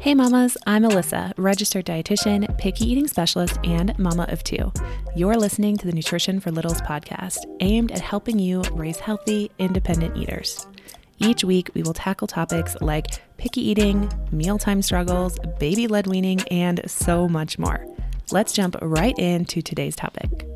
Hey mamas, I'm Alyssa, registered dietitian, picky eating specialist, and mama of two. You're listening to the Nutrition for Littles podcast, aimed at helping you raise healthy, independent eaters. Each week, we will tackle topics like picky eating, mealtime struggles, baby led weaning, and so much more. Let's jump right into today's topic.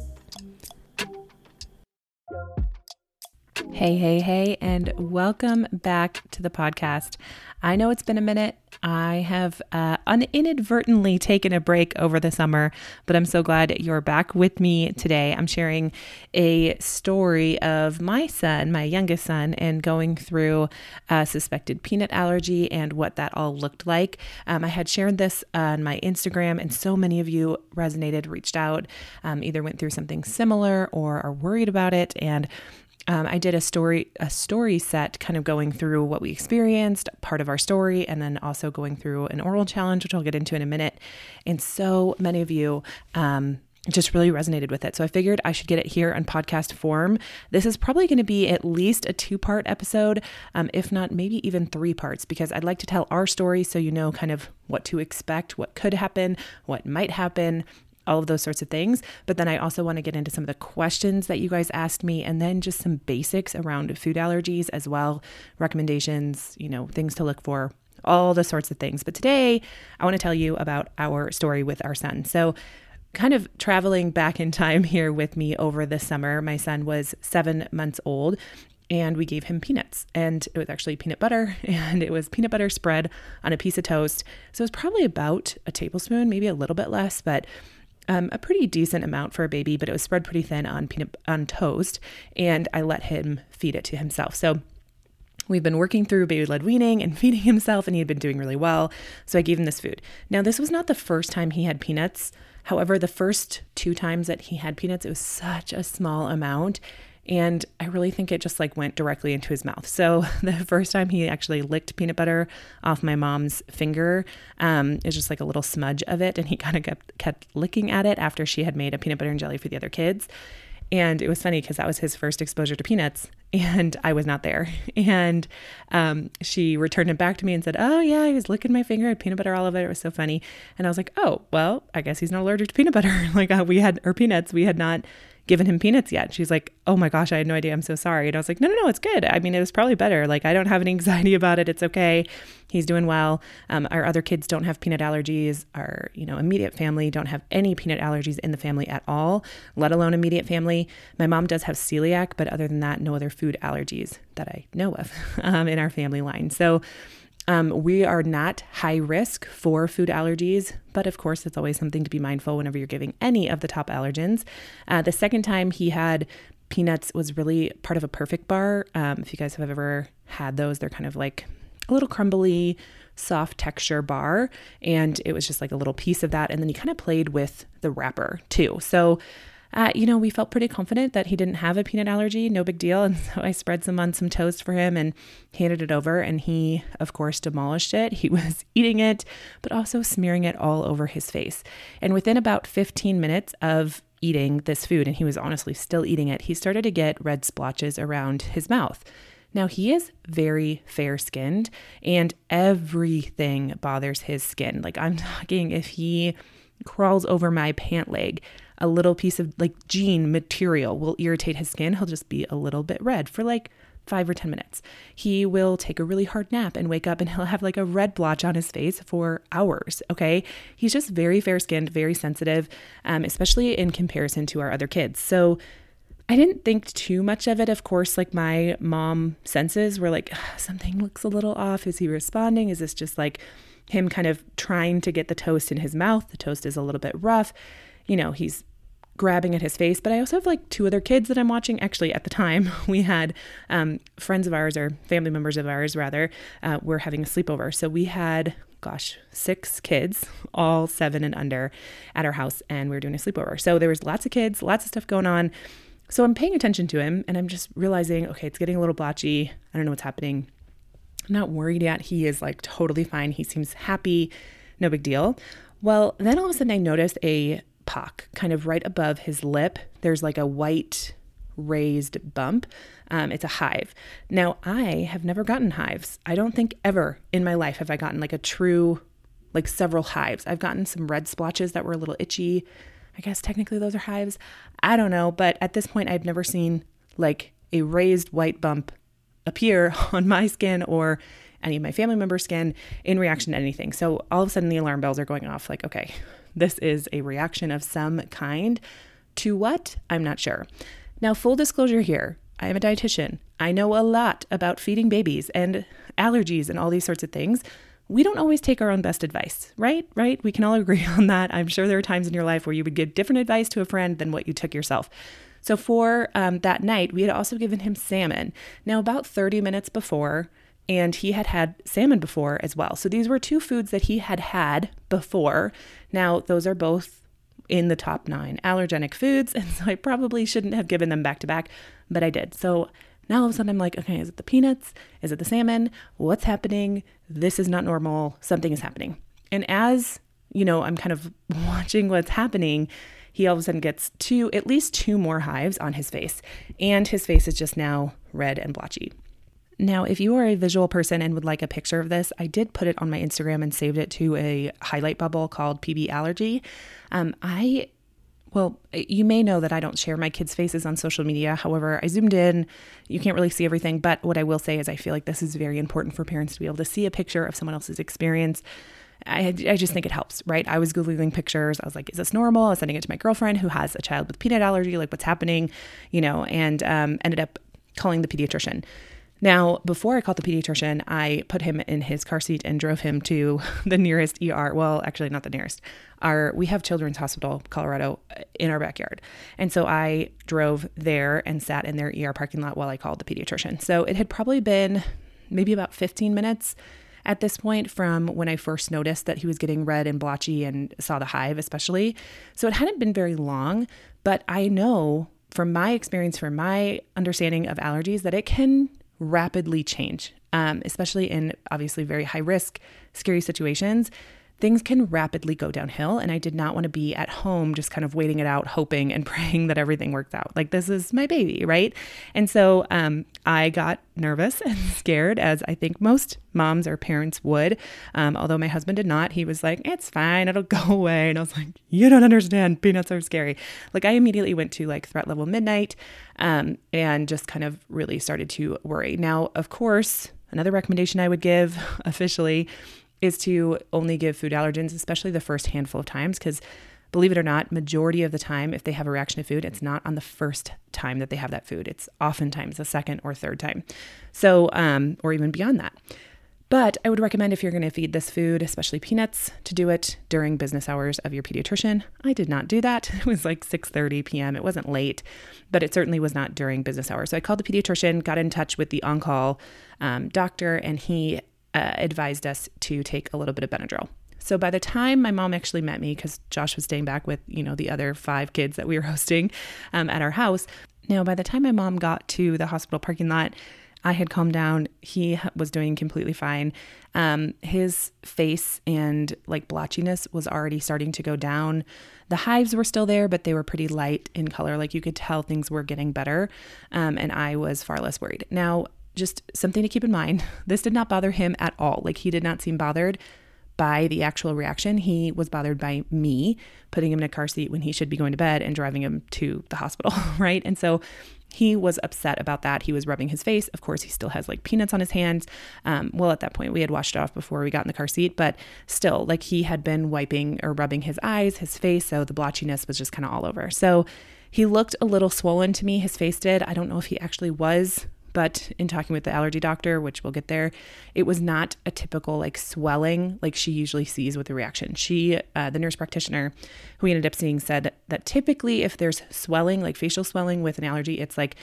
Hey, hey, hey, and welcome back to the podcast. I know it's been a minute. I have uh, un- inadvertently taken a break over the summer, but I'm so glad you're back with me today. I'm sharing a story of my son, my youngest son, and going through a suspected peanut allergy and what that all looked like. Um, I had shared this on my Instagram, and so many of you resonated, reached out, um, either went through something similar or are worried about it. And um, I did a story a story set, kind of going through what we experienced, part of our story, and then also going through an oral challenge, which I'll get into in a minute. And so many of you. Um, just really resonated with it. So I figured I should get it here on podcast form. This is probably going to be at least a two part episode, um, if not maybe even three parts, because I'd like to tell our story so you know kind of what to expect, what could happen, what might happen, all of those sorts of things. But then I also want to get into some of the questions that you guys asked me and then just some basics around food allergies as well, recommendations, you know, things to look for, all the sorts of things. But today I want to tell you about our story with our son. So, kind of traveling back in time here with me over the summer, my son was seven months old and we gave him peanuts. And it was actually peanut butter, and it was peanut butter spread on a piece of toast. So it was probably about a tablespoon, maybe a little bit less, but um, a pretty decent amount for a baby, but it was spread pretty thin on peanut on toast, and I let him feed it to himself. So We've been working through baby led weaning and feeding himself, and he had been doing really well. So I gave him this food. Now, this was not the first time he had peanuts. However, the first two times that he had peanuts, it was such a small amount. And I really think it just like went directly into his mouth. So the first time he actually licked peanut butter off my mom's finger, um, it was just like a little smudge of it. And he kind of kept, kept licking at it after she had made a peanut butter and jelly for the other kids. And it was funny because that was his first exposure to peanuts, and I was not there. And um, she returned it back to me and said, Oh, yeah, he was licking my finger, had peanut butter all over it. It was so funny. And I was like, Oh, well, I guess he's not allergic to peanut butter. like uh, we had, or peanuts, we had not given him peanuts yet. She's like, Oh my gosh, I had no idea. I'm so sorry. And I was like, No, no, no, it's good. I mean, it was probably better. Like, I don't have any anxiety about it. It's okay. He's doing well. Um, our other kids don't have peanut allergies. Our, you know, immediate family don't have any peanut allergies in the family at all, let alone immediate family. My mom does have celiac, but other than that, no other food allergies that I know of um, in our family line. So, um, we are not high risk for food allergies, but of course, it's always something to be mindful whenever you're giving any of the top allergens. Uh, the second time he had peanuts was really part of a perfect bar. Um, if you guys have ever had those, they're kind of like a little crumbly, soft texture bar. And it was just like a little piece of that. And then he kind of played with the wrapper too. So uh, you know, we felt pretty confident that he didn't have a peanut allergy, no big deal. And so I spread some on some toast for him and handed it over. And he, of course, demolished it. He was eating it, but also smearing it all over his face. And within about 15 minutes of eating this food, and he was honestly still eating it, he started to get red splotches around his mouth. Now, he is very fair skinned, and everything bothers his skin. Like, I'm talking if he crawls over my pant leg, a little piece of like jean material will irritate his skin. He'll just be a little bit red for like five or 10 minutes. He will take a really hard nap and wake up and he'll have like a red blotch on his face for hours. Okay. He's just very fair skinned, very sensitive, um, especially in comparison to our other kids. So I didn't think too much of it. Of course, like my mom senses were like, something looks a little off. Is he responding? Is this just like him kind of trying to get the toast in his mouth? The toast is a little bit rough you know, he's grabbing at his face. But I also have like two other kids that I'm watching. Actually, at the time, we had um, friends of ours or family members of ours, rather, uh, were having a sleepover. So we had, gosh, six kids, all seven and under, at our house, and we were doing a sleepover. So there was lots of kids, lots of stuff going on. So I'm paying attention to him and I'm just realizing, okay, it's getting a little blotchy. I don't know what's happening. I'm not worried yet. He is like totally fine. He seems happy. No big deal. Well, then all of a sudden I noticed a pock, kind of right above his lip. There's like a white raised bump. Um, it's a hive. Now, I have never gotten hives. I don't think ever in my life have I gotten like a true like several hives. I've gotten some red splotches that were a little itchy. I guess technically those are hives. I don't know, but at this point, I've never seen like a raised white bump appear on my skin or any of my family members' skin in reaction to anything. So all of a sudden, the alarm bells are going off like, okay, this is a reaction of some kind. To what? I'm not sure. Now, full disclosure here I am a dietitian. I know a lot about feeding babies and allergies and all these sorts of things. We don't always take our own best advice, right? Right? We can all agree on that. I'm sure there are times in your life where you would give different advice to a friend than what you took yourself. So, for um, that night, we had also given him salmon. Now, about 30 minutes before, and he had had salmon before as well. So, these were two foods that he had had before. Now, those are both in the top nine allergenic foods. And so I probably shouldn't have given them back to back, but I did. So now all of a sudden I'm like, okay, is it the peanuts? Is it the salmon? What's happening? This is not normal. Something is happening. And as, you know, I'm kind of watching what's happening, he all of a sudden gets two, at least two more hives on his face. And his face is just now red and blotchy. Now, if you are a visual person and would like a picture of this, I did put it on my Instagram and saved it to a highlight bubble called PB Allergy. Um, I well, you may know that I don't share my kids' faces on social media. However, I zoomed in. You can't really see everything, but what I will say is I feel like this is very important for parents to be able to see a picture of someone else's experience. I, I just think it helps, right? I was Googling pictures. I was like, is this normal? I was sending it to my girlfriend who has a child with peanut allergy, like what's happening, you know, and um, ended up calling the pediatrician. Now, before I called the pediatrician, I put him in his car seat and drove him to the nearest ER. Well, actually, not the nearest. Our we have Children's Hospital Colorado in our backyard, and so I drove there and sat in their ER parking lot while I called the pediatrician. So it had probably been maybe about 15 minutes at this point from when I first noticed that he was getting red and blotchy and saw the hive, especially. So it hadn't been very long, but I know from my experience, from my understanding of allergies, that it can rapidly change, um, especially in obviously very high risk, scary situations things can rapidly go downhill. And I did not want to be at home just kind of waiting it out, hoping and praying that everything worked out. Like, this is my baby, right? And so um, I got nervous and scared, as I think most moms or parents would. Um, although my husband did not. He was like, it's fine, it'll go away. And I was like, you don't understand. Peanuts are scary. Like, I immediately went to like threat level midnight um, and just kind of really started to worry. Now, of course, another recommendation I would give officially is to only give food allergens, especially the first handful of times, because believe it or not, majority of the time, if they have a reaction to food, it's not on the first time that they have that food. It's oftentimes the second or third time. So, um, or even beyond that. But I would recommend if you're going to feed this food, especially peanuts, to do it during business hours of your pediatrician. I did not do that. It was like 6:30 p.m. It wasn't late, but it certainly was not during business hours. So I called the pediatrician, got in touch with the on-call um, doctor, and he uh, advised us to take a little bit of Benadryl. So by the time my mom actually met me, because Josh was staying back with you know the other five kids that we were hosting um, at our house. Now by the time my mom got to the hospital parking lot, I had calmed down. He was doing completely fine. Um, his face and like blotchiness was already starting to go down. The hives were still there, but they were pretty light in color. Like you could tell things were getting better. Um, and I was far less worried. Now, just something to keep in mind. This did not bother him at all. Like he did not seem bothered by the actual reaction. He was bothered by me putting him in a car seat when he should be going to bed and driving him to the hospital, right? And so he was upset about that. He was rubbing his face. Of course, he still has like peanuts on his hands. Um, well, at that point, we had washed it off before we got in the car seat, but still, like he had been wiping or rubbing his eyes, his face. So the blotchiness was just kind of all over. So he looked a little swollen to me. His face did. I don't know if he actually was but in talking with the allergy doctor, which we'll get there, it was not a typical like swelling like she usually sees with the reaction. She, uh, the nurse practitioner who we ended up seeing, said that typically if there's swelling, like facial swelling with an allergy, it's like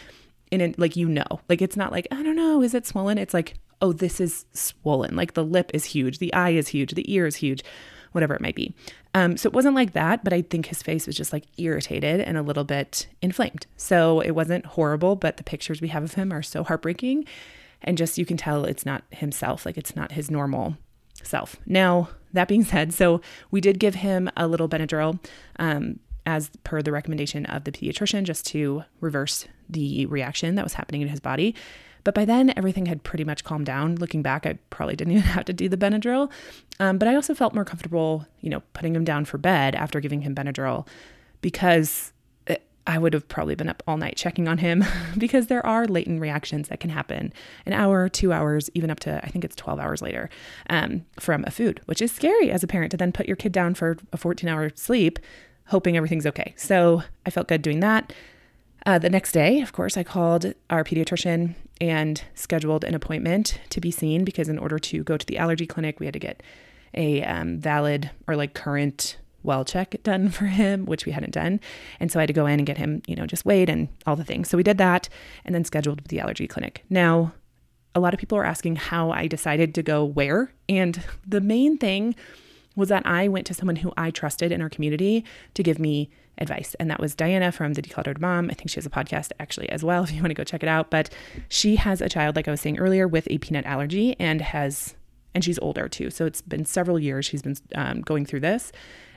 in it, like you know, like it's not like I don't know, is it swollen? It's like oh, this is swollen. Like the lip is huge, the eye is huge, the ear is huge whatever it might be. Um, so it wasn't like that, but I think his face was just like irritated and a little bit inflamed. So it wasn't horrible, but the pictures we have of him are so heartbreaking. And just you can tell it's not himself, like it's not his normal self. Now, that being said, so we did give him a little Benadryl um, as per the recommendation of the pediatrician just to reverse the reaction that was happening in his body. But by then, everything had pretty much calmed down. Looking back, I probably didn't even have to do the Benadryl. Um, but I also felt more comfortable, you know, putting him down for bed after giving him Benadryl because I would have probably been up all night checking on him because there are latent reactions that can happen an hour, two hours, even up to I think it's 12 hours later um, from a food, which is scary as a parent to then put your kid down for a 14 hour sleep, hoping everything's okay. So I felt good doing that. Uh, the next day, of course, I called our pediatrician and scheduled an appointment to be seen because in order to go to the allergy clinic, we had to get a um, valid or like current well check done for him, which we hadn't done. And so I had to go in and get him, you know, just weighed and all the things. So we did that and then scheduled the allergy clinic. Now, a lot of people are asking how I decided to go where. And the main thing was that I went to someone who I trusted in our community to give me advice. And that was Diana from The Decluttered Mom. I think she has a podcast actually as well if you want to go check it out. But she has a child, like I was saying earlier, with a peanut allergy and has, and she's older too. So it's been several years she's been um, going through this.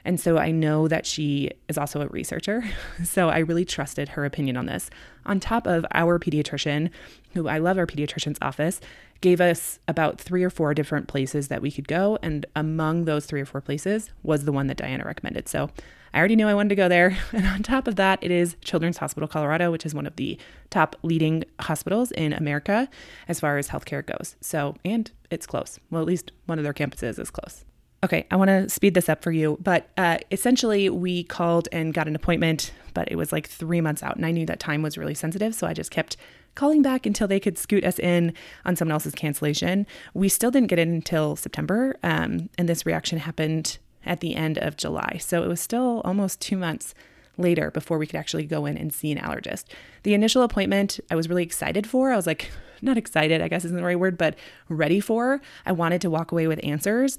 And so I know that she is also a researcher. So I really trusted her opinion on this. On top of our pediatrician, who I love our pediatrician's office, gave us about three or four different places that we could go. And among those three or four places was the one that Diana recommended. So I already knew I wanted to go there. And on top of that, it is Children's Hospital Colorado, which is one of the top leading hospitals in America as far as healthcare goes. So, and it's close. Well, at least one of their campuses is close. Okay, I want to speed this up for you, but uh, essentially, we called and got an appointment, but it was like three months out, and I knew that time was really sensitive, so I just kept calling back until they could scoot us in on someone else's cancellation. We still didn't get in until September, um, and this reaction happened at the end of July, so it was still almost two months later before we could actually go in and see an allergist. The initial appointment I was really excited for. I was like, not excited, I guess isn't the right word, but ready for. I wanted to walk away with answers.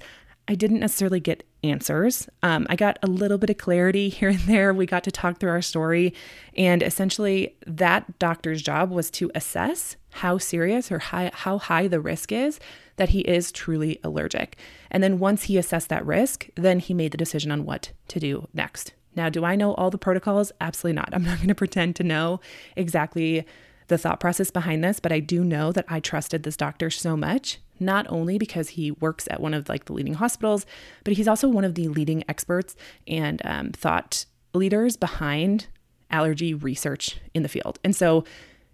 I didn't necessarily get answers. Um, I got a little bit of clarity here and there. We got to talk through our story. And essentially, that doctor's job was to assess how serious or high, how high the risk is that he is truly allergic. And then once he assessed that risk, then he made the decision on what to do next. Now, do I know all the protocols? Absolutely not. I'm not going to pretend to know exactly the thought process behind this, but I do know that I trusted this doctor so much not only because he works at one of like the leading hospitals, but he's also one of the leading experts and um, thought leaders behind allergy research in the field. And so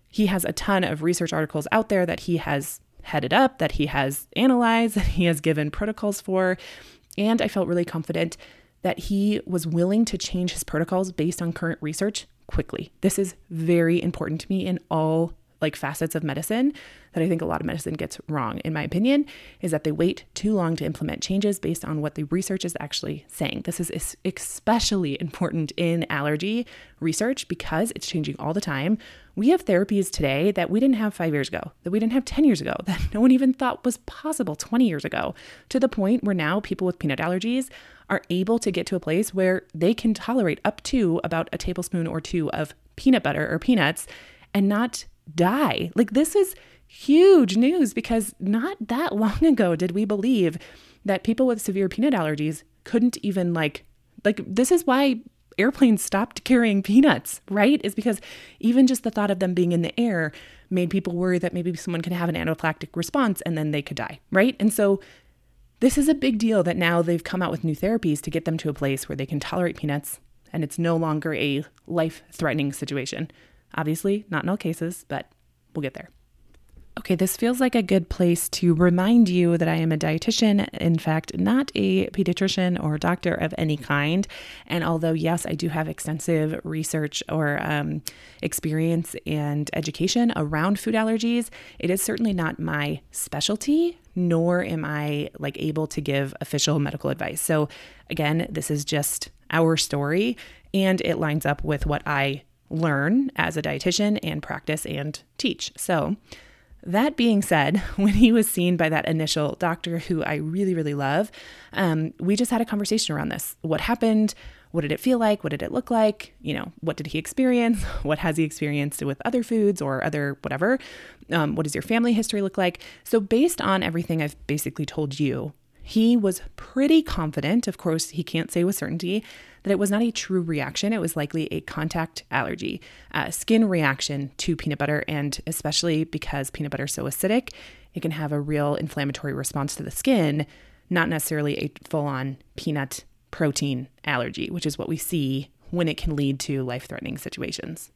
he has a ton of research articles out there that he has headed up, that he has analyzed, that he has given protocols for. And I felt really confident that he was willing to change his protocols based on current research quickly. This is very important to me in all like facets of medicine that I think a lot of medicine gets wrong, in my opinion, is that they wait too long to implement changes based on what the research is actually saying. This is especially important in allergy research because it's changing all the time. We have therapies today that we didn't have five years ago, that we didn't have 10 years ago, that no one even thought was possible 20 years ago, to the point where now people with peanut allergies are able to get to a place where they can tolerate up to about a tablespoon or two of peanut butter or peanuts and not die. Like, this is huge news because not that long ago did we believe that people with severe peanut allergies couldn't even, like, like, this is why airplanes stopped carrying peanuts, right? Is because even just the thought of them being in the air made people worry that maybe someone could have an anaphylactic response and then they could die, right? And so this is a big deal that now they've come out with new therapies to get them to a place where they can tolerate peanuts and it's no longer a life threatening situation. Obviously, not in all cases, but we'll get there. Okay, this feels like a good place to remind you that I am a dietitian, in fact, not a pediatrician or doctor of any kind. And although, yes, I do have extensive research or um, experience and education around food allergies, it is certainly not my specialty, nor am I like able to give official medical advice. So, again, this is just our story and it lines up with what I learn as a dietitian and practice and teach. So, that being said, when he was seen by that initial doctor who I really, really love, um, we just had a conversation around this. What happened? What did it feel like? What did it look like? You know, what did he experience? What has he experienced with other foods or other whatever? Um, what does your family history look like? So, based on everything I've basically told you, he was pretty confident, of course, he can't say with certainty, that it was not a true reaction. It was likely a contact allergy, a skin reaction to peanut butter. And especially because peanut butter is so acidic, it can have a real inflammatory response to the skin, not necessarily a full on peanut protein allergy, which is what we see when it can lead to life threatening situations.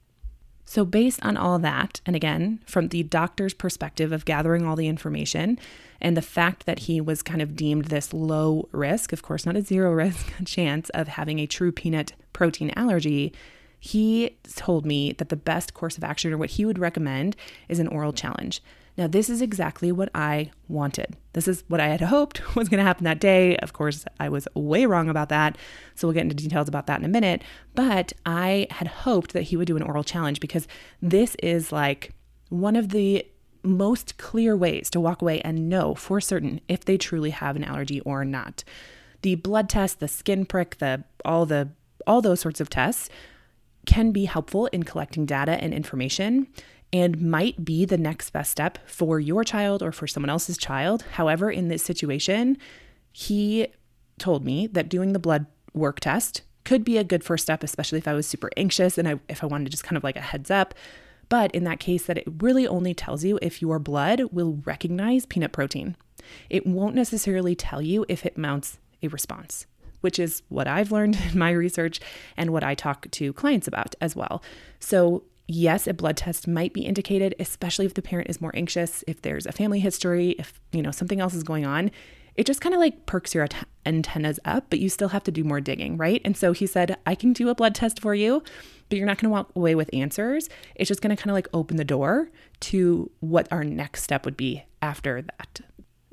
So, based on all that, and again, from the doctor's perspective of gathering all the information and the fact that he was kind of deemed this low risk, of course, not a zero risk chance of having a true peanut protein allergy, he told me that the best course of action or what he would recommend is an oral challenge. Now, this is exactly what I wanted. This is what I had hoped was going to happen that day. Of course, I was way wrong about that. So we'll get into details about that in a minute. But I had hoped that he would do an oral challenge because this is like one of the most clear ways to walk away and know for certain if they truly have an allergy or not. The blood test, the skin prick, the all the all those sorts of tests can be helpful in collecting data and information and might be the next best step for your child or for someone else's child. However, in this situation, he told me that doing the blood work test could be a good first step, especially if I was super anxious and I, if I wanted to just kind of like a heads up. But in that case, that it really only tells you if your blood will recognize peanut protein. It won't necessarily tell you if it mounts a response, which is what I've learned in my research and what I talk to clients about as well. So yes, a blood test might be indicated, especially if the parent is more anxious, if there's a family history, if you know something else is going on. It just kind of like perks your antennas up, but you still have to do more digging, right? And so he said, I can do a blood test for you, but you're not going to walk away with answers. It's just going to kind of like open the door to what our next step would be after that.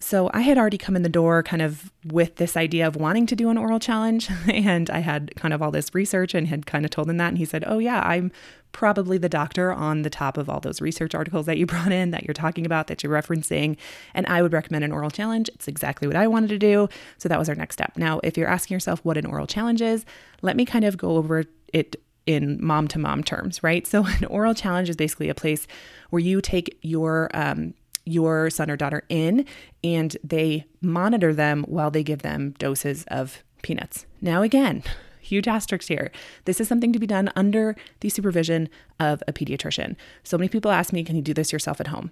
So I had already come in the door kind of with this idea of wanting to do an oral challenge. And I had kind of all this research and had kind of told him that. And he said, Oh, yeah, I'm probably the doctor on the top of all those research articles that you brought in, that you're talking about, that you're referencing. And I would recommend an oral challenge. It's exactly what I wanted to do. So that was our next step. Now, if you're asking yourself what an oral challenge is, let me kind of go over it in mom to mom terms, right? So an oral challenge is basically a place where you take your um, your son or daughter in and they monitor them while they give them doses of peanuts. Now, again, huge asterisks here. This is something to be done under the supervision of a pediatrician. So many people ask me, can you do this yourself at home?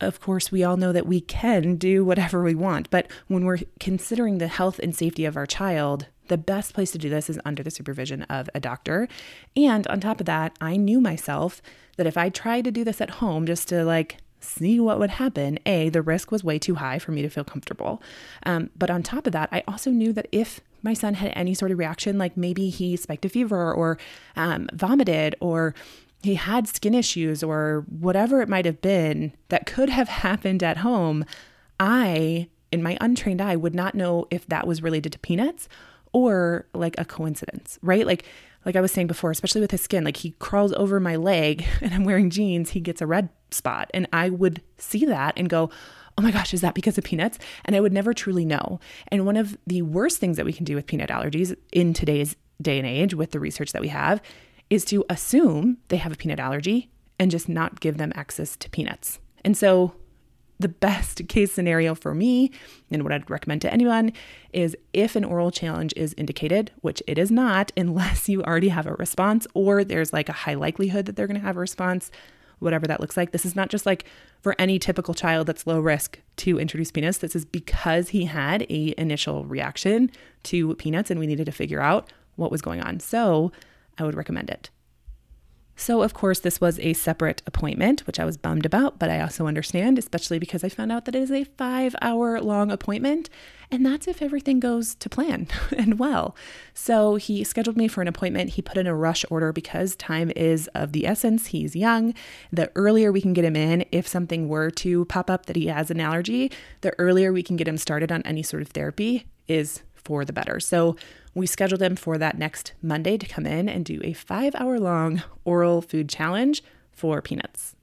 Of course, we all know that we can do whatever we want, but when we're considering the health and safety of our child, the best place to do this is under the supervision of a doctor. And on top of that, I knew myself that if I tried to do this at home just to like see what would happen, A, the risk was way too high for me to feel comfortable. Um, but on top of that, I also knew that if my son had any sort of reaction, like maybe he spiked a fever or um, vomited or he had skin issues or whatever it might have been that could have happened at home, I, in my untrained eye, would not know if that was related to peanuts or like a coincidence, right? Like like I was saying before, especially with his skin, like he crawls over my leg and I'm wearing jeans, he gets a red spot. And I would see that and go, oh my gosh, is that because of peanuts? And I would never truly know. And one of the worst things that we can do with peanut allergies in today's day and age, with the research that we have, is to assume they have a peanut allergy and just not give them access to peanuts. And so the best case scenario for me and what I'd recommend to anyone is if an oral challenge is indicated, which it is not unless you already have a response or there's like a high likelihood that they're going to have a response, whatever that looks like. This is not just like for any typical child that's low risk to introduce peanuts. This is because he had a initial reaction to peanuts and we needed to figure out what was going on. So, I would recommend it. So, of course, this was a separate appointment, which I was bummed about, but I also understand, especially because I found out that it is a five hour long appointment. And that's if everything goes to plan and well. So, he scheduled me for an appointment. He put in a rush order because time is of the essence. He's young. The earlier we can get him in, if something were to pop up that he has an allergy, the earlier we can get him started on any sort of therapy is for the better. So, we scheduled him for that next Monday to come in and do a five hour long oral food challenge for peanuts.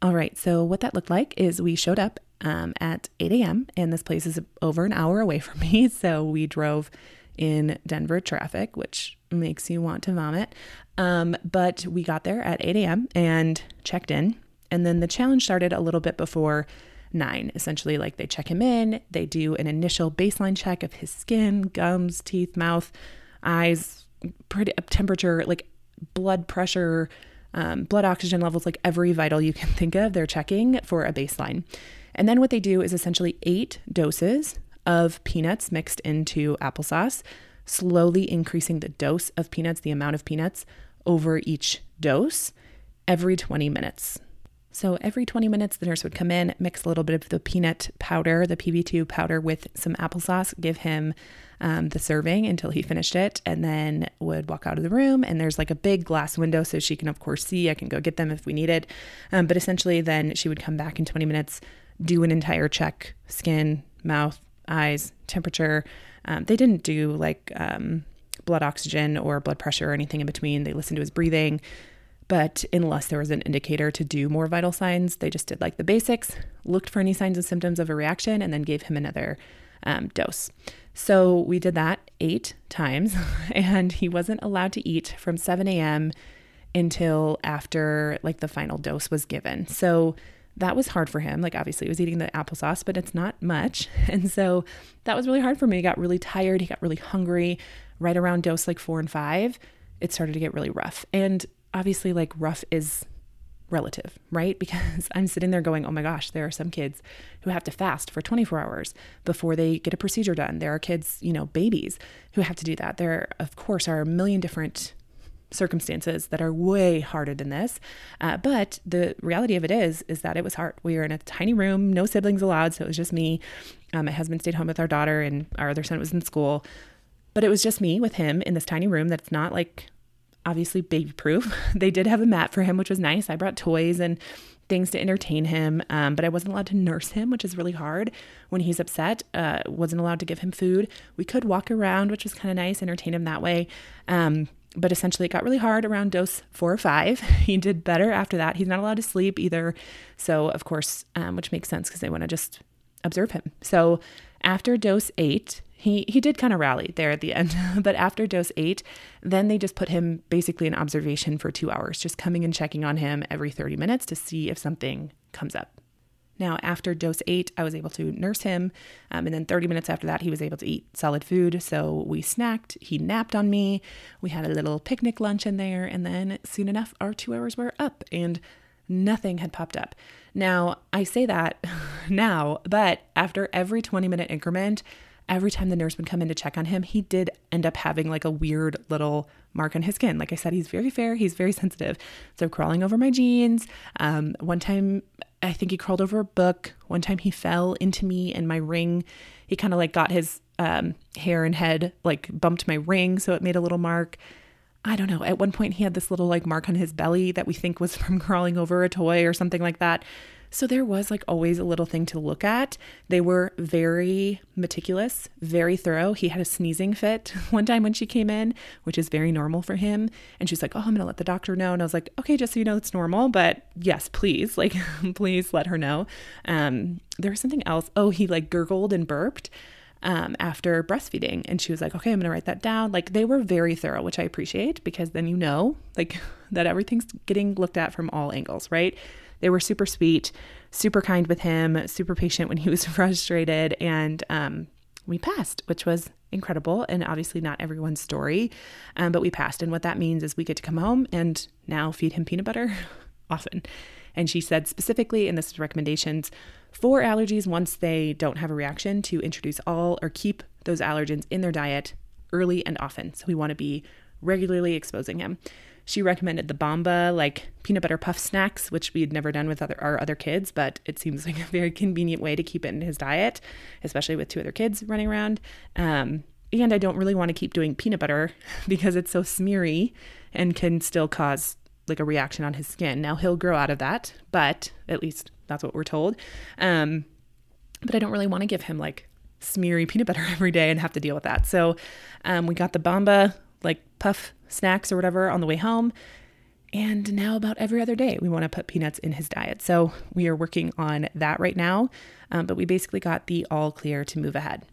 All right, so what that looked like is we showed up um, at 8 a.m., and this place is over an hour away from me. So we drove in Denver traffic, which makes you want to vomit. Um, but we got there at 8 a.m. and checked in. And then the challenge started a little bit before nine. Essentially, like they check him in, they do an initial baseline check of his skin, gums, teeth, mouth, eyes, pretty temperature, like blood pressure, um, blood oxygen levels, like every vital you can think of, they're checking for a baseline. And then what they do is essentially eight doses of peanuts mixed into applesauce, slowly increasing the dose of peanuts, the amount of peanuts over each dose every 20 minutes. So every 20 minutes, the nurse would come in, mix a little bit of the peanut powder, the PB2 powder, with some applesauce, give him um, the serving until he finished it, and then would walk out of the room. And there's like a big glass window, so she can, of course, see. I can go get them if we needed. Um, but essentially, then she would come back in 20 minutes, do an entire check skin, mouth, eyes, temperature. Um, they didn't do like um, blood oxygen or blood pressure or anything in between. They listened to his breathing. But unless there was an indicator to do more vital signs, they just did like the basics, looked for any signs and symptoms of a reaction, and then gave him another um, dose. So we did that eight times, and he wasn't allowed to eat from 7 a.m. until after like the final dose was given. So that was hard for him. Like, obviously, he was eating the applesauce, but it's not much. And so that was really hard for me. He got really tired. He got really hungry. Right around dose like four and five, it started to get really rough. And obviously like rough is relative, right? Because I'm sitting there going, oh my gosh, there are some kids who have to fast for 24 hours before they get a procedure done. There are kids, you know, babies who have to do that. There, of course, are a million different circumstances that are way harder than this. Uh, but the reality of it is, is that it was hard. We were in a tiny room, no siblings allowed. So it was just me. Um, my husband stayed home with our daughter and our other son was in school. But it was just me with him in this tiny room that's not like obviously baby proof. they did have a mat for him, which was nice. I brought toys and things to entertain him, um, but I wasn't allowed to nurse him, which is really hard when he's upset. Uh, wasn't allowed to give him food. We could walk around, which was kind of nice, entertain him that way. Um, but essentially, it got really hard around dose four or five. he did better after that. He's not allowed to sleep either. So, of course, um, which makes sense because they want to just observe him. So, after dose eight, he he did kind of rally there at the end but after dose 8 then they just put him basically in observation for 2 hours just coming and checking on him every 30 minutes to see if something comes up. Now after dose 8 i was able to nurse him um, and then 30 minutes after that he was able to eat solid food. So we snacked he napped on me we had a little picnic lunch in there and then soon enough our 2 hours were up and nothing had popped up. Now i say that now but after every 20 minute increment every time the nurse would come in to check on him, he did end up having like a weird little mark on his skin. Like I said, he's very fair, he's very sensitive. So crawling over my jeans. Um, one time, I think he crawled over a book. One time, he fell into me and my ring. He kind of like got his um, hair and head like bumped my ring, so it made a little mark. I don't know. At one point, he had this little like mark on his belly that we think was from crawling over a toy or something like that. So there was like always a little thing to look at. They were very meticulous, very thorough. He had a sneezing fit one time when she came in, which is very normal for him. And she's like, Oh, I'm going to let the doctor know. And I was like, Okay, just so you know, it's normal. But yes, please, like, please let her know. Um, there was something else. Oh, he like gurgled and burped um, after breastfeeding. And she was like, okay, I'm going to write that down. Like they were very thorough, which I appreciate because then you know, like, that everything's getting looked at from all angles, right? They were super sweet, super kind with him, super patient when he was frustrated. And um, we passed, which was incredible and obviously not everyone's story. Um, but we passed. And what that means is we get to come home and now feed him peanut butter often. And she said specifically, and this is recommendations for allergies, once they don't have a reaction, to introduce all or keep those allergens in their diet early and often. So we want to be regularly exposing him. She recommended the Bamba like peanut butter puff snacks, which we had never done with other our other kids, but it seems like a very convenient way to keep it in his diet, especially with two other kids running around. Um, and I don't really want to keep doing peanut butter because it's so smeary and can still cause like a reaction on his skin. Now he'll grow out of that, but at least that's what we're told. Um, but I don't really want to give him like smeary peanut butter every day and have to deal with that. So um, we got the Bamba like puff snacks or whatever on the way home. And now, about every other day, we want to put peanuts in his diet. So, we are working on that right now. Um, but we basically got the all clear to move ahead.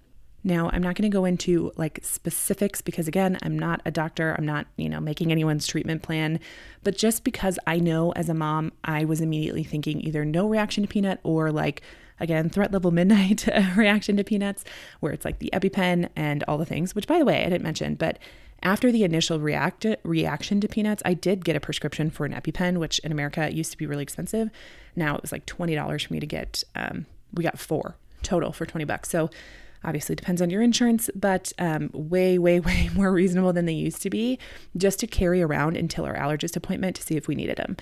Now, I'm not going to go into like specifics because again, I'm not a doctor. I'm not, you know, making anyone's treatment plan, but just because I know as a mom, I was immediately thinking either no reaction to peanut or like again, threat level midnight reaction to peanuts, where it's like the EpiPen and all the things, which by the way, I didn't mention, but after the initial react- reaction to peanuts, I did get a prescription for an EpiPen, which in America used to be really expensive. Now it was like $20 for me to get, um, we got four total for 20 bucks. So obviously depends on your insurance, but um, way, way, way more reasonable than they used to be just to carry around until our allergist appointment to see if we needed them.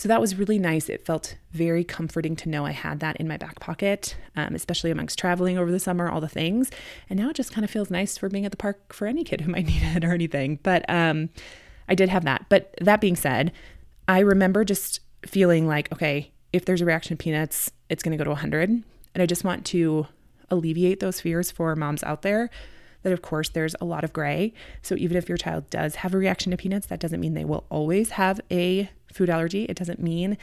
So that was really nice. It felt very comforting to know I had that in my back pocket, um, especially amongst traveling over the summer, all the things. And now it just kind of feels nice for being at the park for any kid who might need it or anything. But um, I did have that. But that being said, I remember just feeling like, okay, if there's a reaction to peanuts, it's going to go to 100. And I just want to alleviate those fears for moms out there that of course there's a lot of gray. So even if your child does have a reaction to peanuts, that doesn't mean they will always have a food allergy. It doesn't mean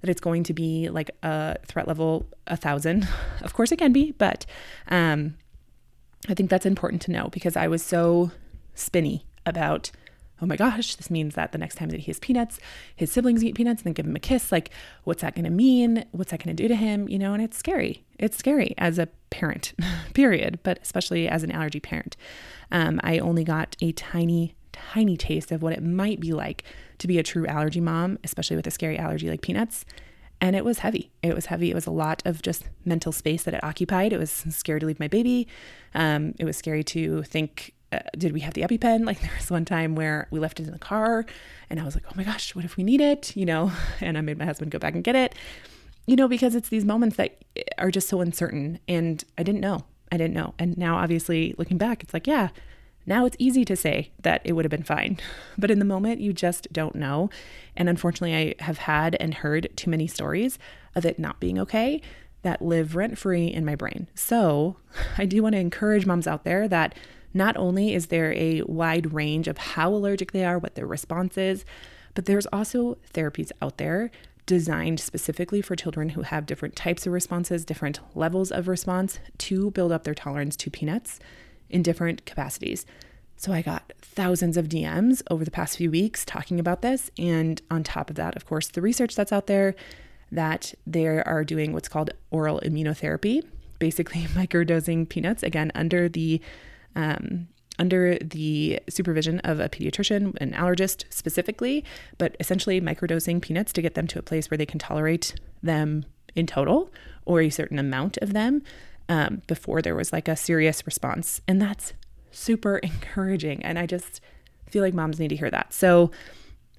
that it's going to be like a threat level a thousand. Of course it can be, but um, I think that's important to know because I was so spinny about oh my gosh, this means that the next time that he has peanuts, his siblings eat peanuts and then give him a kiss. Like, what's that going to mean? What's that going to do to him? You know, and it's scary. It's scary as a parent, period, but especially as an allergy parent. Um, I only got a tiny, tiny taste of what it might be like to be a true allergy mom, especially with a scary allergy like peanuts. And it was heavy. It was heavy. It was a lot of just mental space that it occupied. It was scary to leave my baby. Um, it was scary to think uh, did we have the EpiPen? Like there was one time where we left it in the car and I was like, oh my gosh, what if we need it? You know, and I made my husband go back and get it, you know, because it's these moments that are just so uncertain. And I didn't know. I didn't know. And now, obviously, looking back, it's like, yeah, now it's easy to say that it would have been fine. But in the moment, you just don't know. And unfortunately, I have had and heard too many stories of it not being okay that live rent free in my brain. So I do want to encourage moms out there that not only is there a wide range of how allergic they are, what their response is, but there's also therapies out there designed specifically for children who have different types of responses, different levels of response to build up their tolerance to peanuts in different capacities. So I got thousands of DMs over the past few weeks talking about this. And on top of that, of course, the research that's out there that they are doing what's called oral immunotherapy, basically microdosing peanuts, again, under the um, under the supervision of a pediatrician, an allergist specifically, but essentially microdosing peanuts to get them to a place where they can tolerate them in total or a certain amount of them um, before there was like a serious response. And that's super encouraging. And I just feel like moms need to hear that. So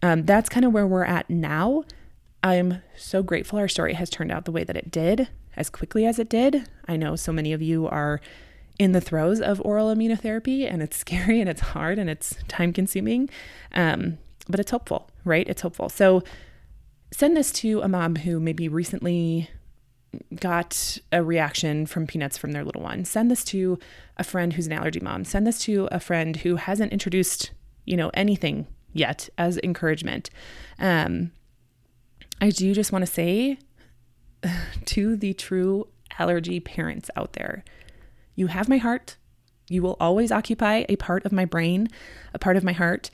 um, that's kind of where we're at now. I'm so grateful our story has turned out the way that it did, as quickly as it did. I know so many of you are in the throes of oral immunotherapy and it's scary and it's hard and it's time consuming. Um, but it's hopeful, right? It's hopeful. So send this to a mom who maybe recently got a reaction from peanuts from their little one. Send this to a friend who's an allergy mom. Send this to a friend who hasn't introduced, you know, anything yet as encouragement. Um, I do just want to say to the true allergy parents out there, you have my heart. You will always occupy a part of my brain, a part of my heart.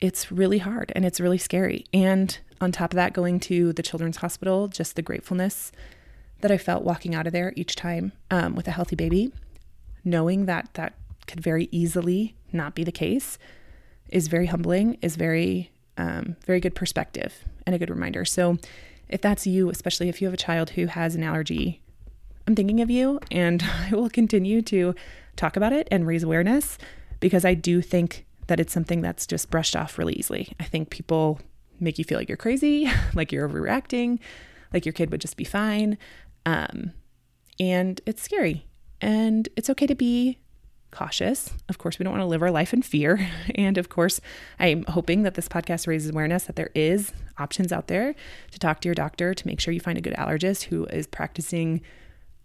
It's really hard and it's really scary. And on top of that, going to the children's hospital, just the gratefulness that I felt walking out of there each time um, with a healthy baby, knowing that that could very easily not be the case, is very humbling, is very, um, very good perspective and a good reminder. So, if that's you, especially if you have a child who has an allergy I'm thinking of you and I will continue to talk about it and raise awareness because I do think that it's something that's just brushed off really easily. I think people make you feel like you're crazy, like you're overreacting, like your kid would just be fine. Um, and it's scary. And it's okay to be cautious. Of course, we don't want to live our life in fear. And of course, I'm hoping that this podcast raises awareness that there is options out there to talk to your doctor to make sure you find a good allergist who is practicing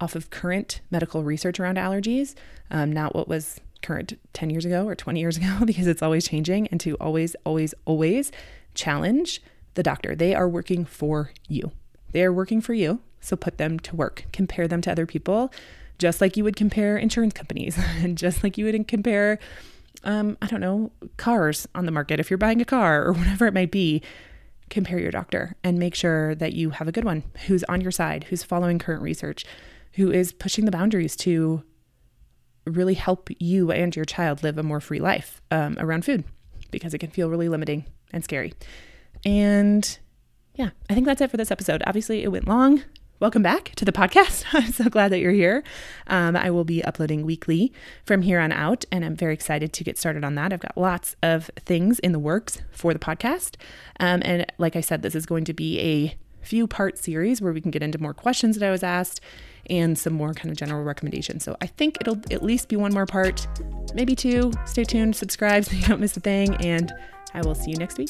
off of current medical research around allergies, um, not what was current 10 years ago or 20 years ago, because it's always changing, and to always, always, always challenge the doctor. They are working for you. They are working for you. So put them to work, compare them to other people just like you would compare insurance companies and just like you would compare, um, I don't know, cars on the market. If you're buying a car or whatever it might be, compare your doctor and make sure that you have a good one who's on your side, who's following current research, who is pushing the boundaries to really help you and your child live a more free life um, around food because it can feel really limiting and scary. And yeah, I think that's it for this episode. Obviously, it went long. Welcome back to the podcast. I'm so glad that you're here. Um, I will be uploading weekly from here on out, and I'm very excited to get started on that. I've got lots of things in the works for the podcast. Um, and like I said, this is going to be a few part series where we can get into more questions that I was asked and some more kind of general recommendations. So I think it'll at least be one more part, maybe two. Stay tuned, subscribe so you don't miss a thing, and I will see you next week.